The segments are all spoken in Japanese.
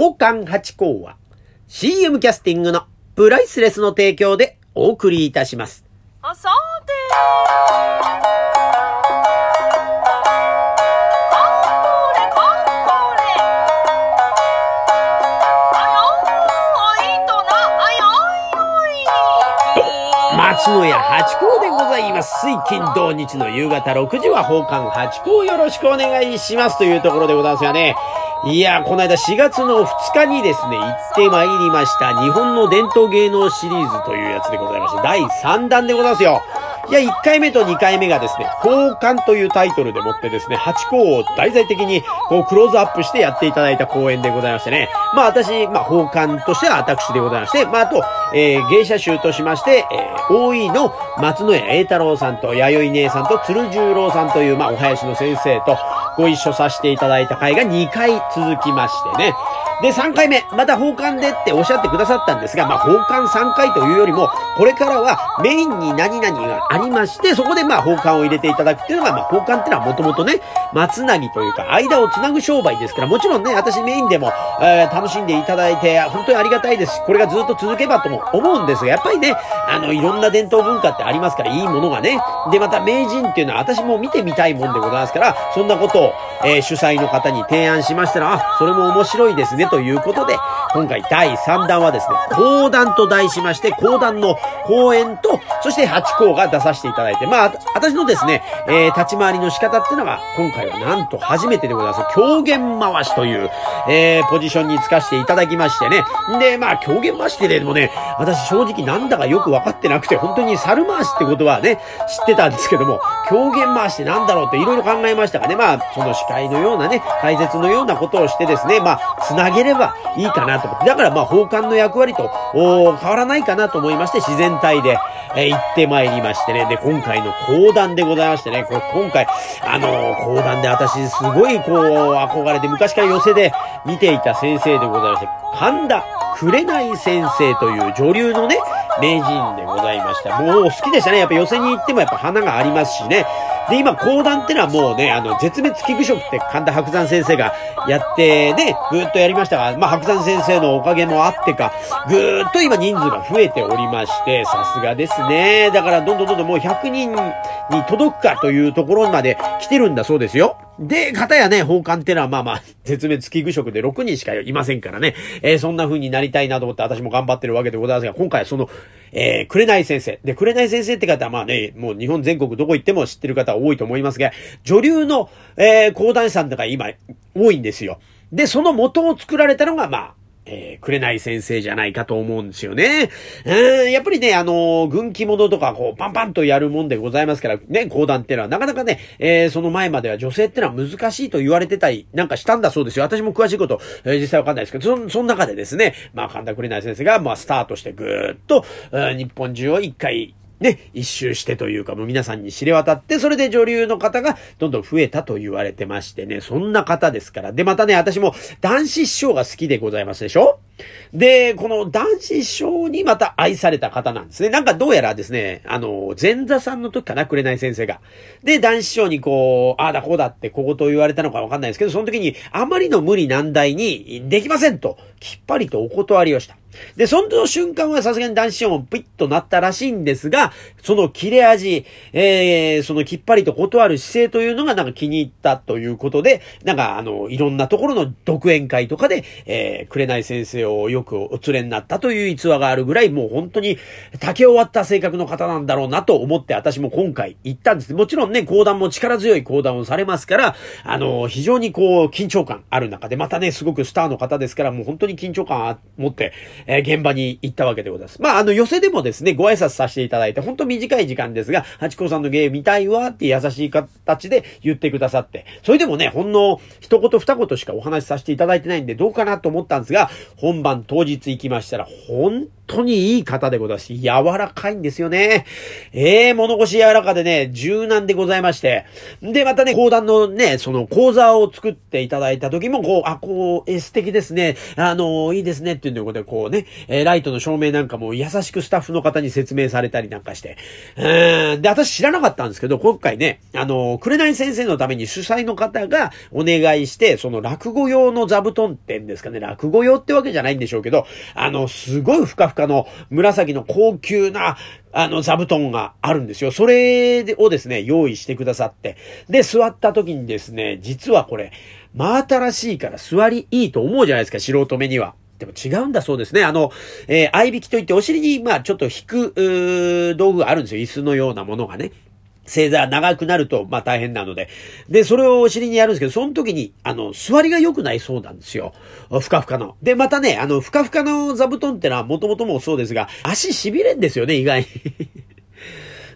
宝冠八甲は CM キャスティングのプライスレスの提供でお送りいたします。あ、さて。これこれ。あよーいとな、あよーい松野屋八甲でございます。水金土日の夕方6時は宝冠八甲よろしくお願いしますというところでございますよね。いやー、この間4月の2日にですね、行ってまいりました。日本の伝統芸能シリーズというやつでございまして、第3弾でございますよ。いや、1回目と2回目がですね、宝冠というタイトルでもってですね、八甲を題材的にこうクローズアップしてやっていただいた公演でございましてね。まあ私、まあ宝冠としては私でございまして、まああと、えー芸者集としまして、えー、大井の松野屋栄太郎さんと弥生姉さんと鶴十郎さんという、まあお囃子の先生とご一緒させていただいた回が2回続きましてね。で、3回目、また宝冠でっておっしゃってくださったんですが、まあ、宝冠3回というよりも、これからはメインに何々がありまして、そこでまあ、宝冠を入れていただくっていうのが、まあ、宝冠っていうのはもともとね、松なぎというか、間をつなぐ商売ですから、もちろんね、私メインでも、えー楽しんでいただいて、本当にありがたいですし、これがずっと続けばとも思うんですが、やっぱりね、あの、いろんな伝統文化ってありますから、いいものがね。で、また名人っていうのは私も見てみたいもんでございますから、そんなことを、えー主催の方に提案しましたら、あ、それも面白いですね、ということで、今回第3弾はですね、講談と題しまして、講談の講演と、そして八甲が出させていただいて、まあ、私のですね、えー立ち回りの仕方っていうのが、今回はなんと初めてでございます。狂言回しという、えーポジションにつかせていただきましてね。で、まあ、狂言回しってでもね、私正直なんだかよくわかってなくて、本当に猿回しってことはね、知ってたんですけども、狂言回しってなんだろうっていろいろ考えましたがね、まあ、その司会のようなね、解説のようなことをしてですね、まあ、つなげればいいかなと思って、だからまあ、宝冠の役割と、変わらないかなと思いまして、自然体で、えー。行ってまいりましてね、で、今回の講談でございましてね、これ今回、あのー。講談で私すごいこう、憧れて昔から寄せで見ていた先生でございまして、神田紅先生という女流のね、名人でございました。もう好きでしたね。やっぱ寄せに行ってもやっぱ花がありますしね。で、今、講談ってのはもうね、あの、絶滅危惧食って神田伯山先生がやって、ね、ぐーっとやりましたが、まあ、伯山先生のおかげもあってか、ぐーっと今人数が増えておりまして、さすがですね。だから、どんどんどんどんもう100人に届くかというところまで来てるんだそうですよ。で、方やね、宝冠ってのはまあまあ、絶滅危惧食で6人しかいませんからね。えーそんな風になりたいなと思って私も頑張ってるわけでございますが、今回はその、えー、紅先生。で、くれない先生って方はまあね、もう日本全国どこ行っても知ってる方多いと思いますが、女流の、えー、講談師さんとか今、多いんですよ。で、その元を作られたのが、まあ、えー、紅先生じゃないかと思うんですよね。うん、やっぱりね、あのー軍記物とか、こう、パンパンとやるもんでございますから、ね、講談っていうのは、なかなかね、えー、その前までは女性ってのは難しいと言われてたり、なんかしたんだそうですよ。私も詳しいこと、えー実際わかんないですけど、そ、その中でですね、まあ、神田紅先生が、まあ、スタートしてぐーっと、うん日本中を一回、ね、一周してというか、もう皆さんに知れ渡って、それで女流の方がどんどん増えたと言われてましてね、そんな方ですから。で、またね、私も男子師匠が好きでございますでしょ？で、この男子師匠にまた愛された方なんですね。なんかどうやらですね、あの、前座さんの時かな、紅先生が。で、男子師匠にこう、ああだこうだって小言を言われたのかわかんないですけど、その時にあまりの無理難題にできませんと、きっぱりとお断りをした。で、その瞬間はさすがに男子師匠もピッとなったらしいんですが、その切れ味、えー、そのきっぱりと断る姿勢というのがなんか気に入ったということで、なんかあの、いろんなところの独演会とかで、えー、紅先生をよくお連れになったという逸話があるぐらい、もう本当に竹終わった性格の方なんだろうなと思って私も今回行ったんです。もちろんね、講談も力強い講談をされますから、あの、非常にこう、緊張感ある中で、またね、すごくスターの方ですから、もう本当に緊張感を持って、えー現場に行ったわけでございます。まあ、あの、寄せでもですね、ご挨拶させていただいて、本当短い時間ですが、八甲さんの芸見たいわって優しい形で言ってくださって、それでもね、ほんの一言二言しかお話しさせていただいてないんで、どうかなと思ったんですが、本番当日行きましたら、本当にいい方でございます。柔らかいんですよね。ええー、物腰柔らかでね、柔軟でございまして。で、またね、講談のね、その講座を作っていただいた時も、こう、あ、こう、え素敵ですね。あの、いいですねっていうことで、こうね、えライトの照明なんかも優しくスタッフの方に説明されたりなんかして。うん。で、私知らなかったんですけど、今回ね、あの、紅先生のために主催の方がお願いして、その落語用の座布団店ですかね、落語用ってわけじゃないないんでしょうけど、あの、すごいふかふかの紫の高級な、あの、座布団があるんですよ。それをですね、用意してくださって。で、座った時にですね、実はこれ、真新しいから座りいいと思うじゃないですか、素人目には。でも違うんだそうですね。あの、えー、合いびきといってお尻に、まあちょっと引く、道具があるんですよ。椅子のようなものがね。正座長くなると、まあ大変なので。で、それをお尻にやるんですけど、その時に、あの、座りが良くないそうなんですよ。ふかふかの。で、またね、あの、ふかふかの座布団ってのはもともともそうですが、足痺れんですよね、意外に。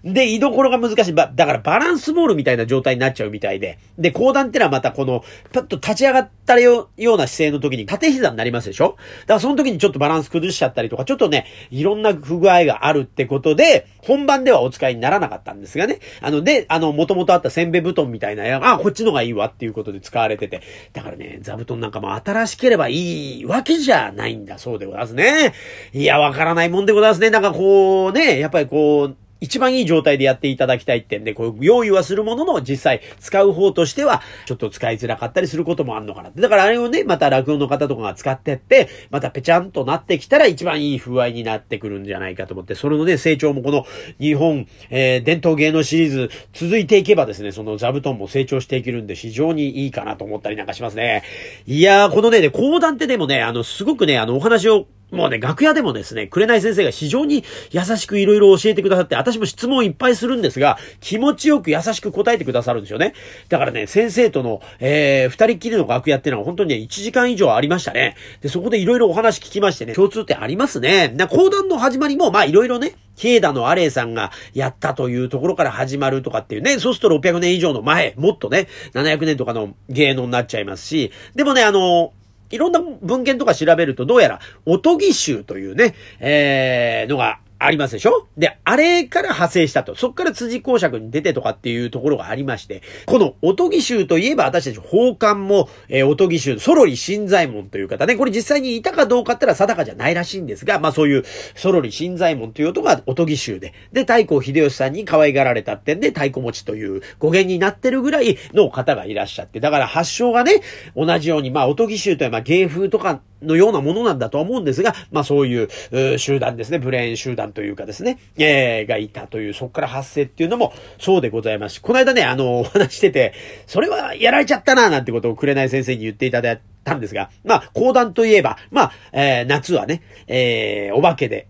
で、居所が難しい。ば、だからバランスボールみたいな状態になっちゃうみたいで。で、講談ってのはまたこの、パッと立ち上がったよような姿勢の時に縦膝になりますでしょ？だからその時にちょっとバランス崩しちゃったりとか、ちょっとね、いろんな不具合があるってことで、本番ではお使いにならなかったんですがね。あの、で、あの、元々あったせんべい布団みたいな、あ、こっちのがいいわっていうことで使われてて。だからね、座布団なんかも新しければいいわけじゃないんだそうでございますね。いや、わからないもんでございますね。なんかこう、ね、やっぱりこう、一番いい状態でやっていただきたいってんで、こう、用意はするものの、実際使う方としては、ちょっと使いづらかったりすることもあるのかなって。だからあれをね、また落語の方とかが使ってって、またぺちゃんとなってきたら一番いい風合いになってくるんじゃないかと思って、それのね、成長もこの日本、えー、伝統芸能シリーズ続いていけばですね、その座布団も成長していけるんで非常にいいかなと思ったりなんかしますね。いやー、このね、講談ってでもね、あの、すごくね、あの、お話をもうね、楽屋でもですね、紅先生が非常に優しくいろいろ教えてくださって、私も質問いっぱいするんですが、気持ちよく優しく答えてくださるんですよね。だからね、先生との、えー、二人っきりの楽屋っていうのは本当にね、1時間以上ありましたね。で、そこでいろいろお話聞きましてね、共通点ありますね。な、講談の始まりも、まあいろいろね、ケイダのアレイさんがやったというところから始まるとかっていうね、そうすると600年以上の前、もっとね、700年とかの芸能になっちゃいますし、でもね、あの、いろんな文献とか調べると、どうやら、おとぎ集というね、えー、のがありますでしょ？で、あれから派生したと。そっから辻公爵に出てとかっていうところがありまして、このおとぎ衆といえば私たち宝冠も、えー、おとぎ衆、ソロリ新左衛門という方ね、これ実際にいたかどうかってのは定かじゃないらしいんですが、まあそういうソロリ新左衛門という音がおとぎ衆で、で、太閤秀吉さんに可愛がられたってんで、太鼓持ちという語源になってるぐらいの方がいらっしゃって、だから発祥がね、同じように、まあおとぎ衆というのは芸風とかのようなものなんだとは思うんですが、まあそういう、集団ですね、ブレーン集団というかですね、えー、がいたという、そこから発生っていうのもそうでございますし、この間ね、あの、お話してて、それはやられちゃったな、なんてことを紅先生に言っていただいたんですが、まあ、講談といえば、まあ、えー、夏はね、えー、お化けで、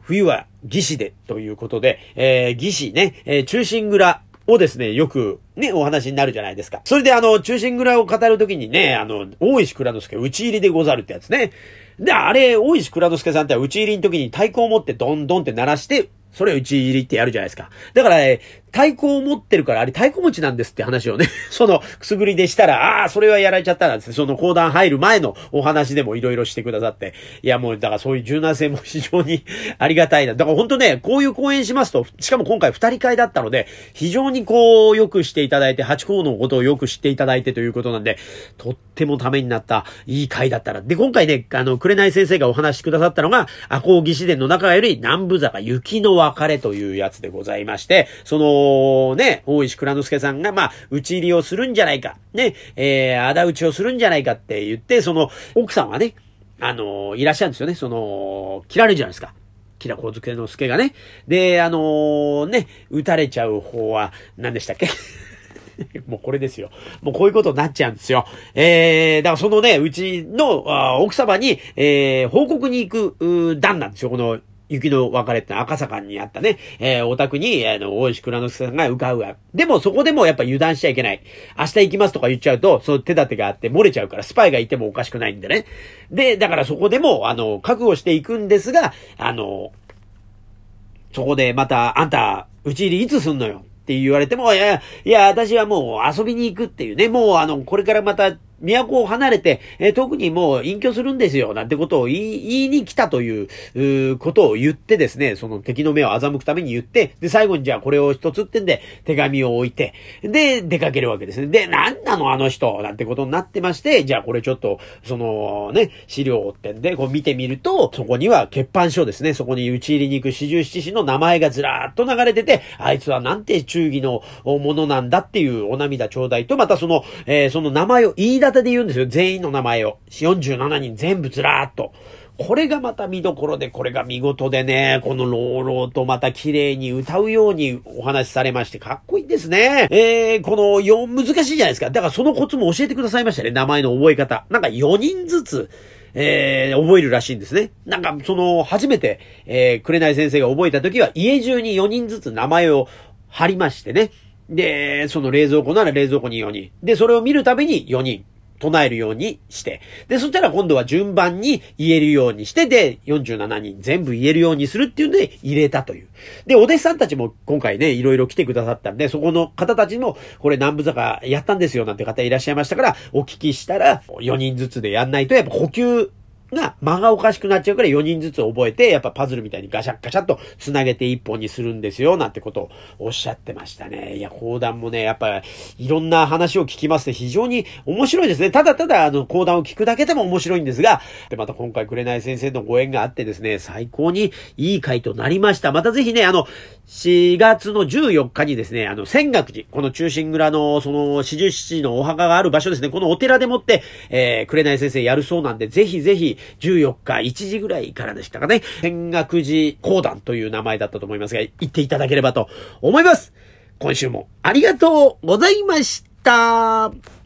冬は義士でということで、えー、義士ね、えー、中心蔵をですね、よくね、お話になるじゃないですか。それであの、中心蔵を語るときにね、あの、大石蔵之介打ち入りでござるってやつね。で、あれ、大石蔵之介さんって打ち入りの時に太鼓を持ってドンドンって鳴らして、それを打ち入りってやるじゃないですか。だから、ね、太鼓を持ってるから、あれ太鼓持ちなんですって話をね、そのくすぐりでしたら、ああ、それはやられちゃったなんですねその講談入る前のお話でもいろいろしてくださって。いや、もう、だからそういう柔軟性も非常にありがたいな。だから本当ね、こういう講演しますと、しかも今回二人会だったので、非常にこう、よくしていただいて、八甲のことをよく知っていただいてということなんで、とってもためになったいい会だったら。で、今回ね、あの、紅先生がお話しくださったのが、赤穂義士伝の中より南部坂雪の別れというやつでございまして、その、ね、大石倉之助さんが、まあ、打ち入りをするんじゃないか、ね、えー、仇討ちをするんじゃないかって言って、その、奥さんはね、あのいらっしゃるんですよね、その、切られるじゃないですか。キラコズケの助がね。で、あのー、ね、撃たれちゃう方は、何でしたっけ？もうこれですよ。もうこういうことになっちゃうんですよ。えー、だからそのね、うちの奥様に、えー、報告に行く、段なんですよ。この雪の別れって赤坂にあったね、えー、お宅に、あの、大石倉之助さんが伺うわ。でもそこでもやっぱ油断しちゃいけない。明日行きますとか言っちゃうと、その手立てがあって漏れちゃうから、スパイがいてもおかしくないんでね。で、だからそこでも、あの、覚悟していくんですが、あの、そこでまた、あんた、打ち入りいつすんのよ？って言われても、いや、いや、私はもう遊びに行くっていうね、もうあの、これからまた都を離れて、えー、特にもう隠居するんですよ、なんてことを言い、言いに来たという、うことを言ってですね、その敵の目を欺くために言って、で、最後にじゃあこれを一つってんで、手紙を置いて、で、出かけるわけですね。で、なんなのあの人、なんてことになってまして、じゃあこれちょっと、そのね、資料ってんで、こう見てみると、そこには欠板書ですね、そこに打ち入りに行く四十七士の名前がずらーっと流れてて、あいつはなんて忠義のものなんだっていうお涙ちょうだいと、またその、えー、その名前を言い立てで言うんですよ。全員の名前を。47人全部ずらーっと。これがまた見どころで、これが見事でね、この朗々とまた綺麗に歌うようにお話しされまして、かっこいいですね。えー、この4、難しいじゃないですか。だからそのコツも教えてくださいましたね。名前の覚え方。なんか4人ずつ、えー、覚えるらしいんですね。なんか、その、初めて、えー、紅先生が覚えた時は、家中に4人ずつ名前を貼りましてね。で、その冷蔵庫なら冷蔵庫に4人。で、それを見るたびに4人。唱えるようにして、で、そしたら今度は順番に言えるようにして、で、47人全部言えるようにするっていうので入れたという。で、お弟子さんたちも今回ね、いろいろ来てくださったんで、そこの方たちも、これ南部坂やったんですよなんて方いらっしゃいましたから、お聞きしたら、4人ずつでやんないと、やっぱ補給が間がおかしくなっちゃうから4人ずつ覚えて、やっぱパズルみたいにガシャッガシャッと繋げて1本にするんですよ、なんてことをおっしゃってましたね。いや、講談もね、やっぱいろんな話を聞きますと非常に面白いですね。ただただあの講談を聞くだけでも面白いんですが、で、また今回紅先生のご縁があってですね、最高にいい回となりました。またぜひね、あの、4月の14日にですね、あの、仙岳寺、この中心蔵のその四十七のお墓がある場所ですね、このお寺でもって、えー、紅先生やるそうなんで、ぜひぜひ、14日1時ぐらいからでしたかね。天学寺講談という名前だったと思いますが、行っていただければと思います。今週もありがとうございました。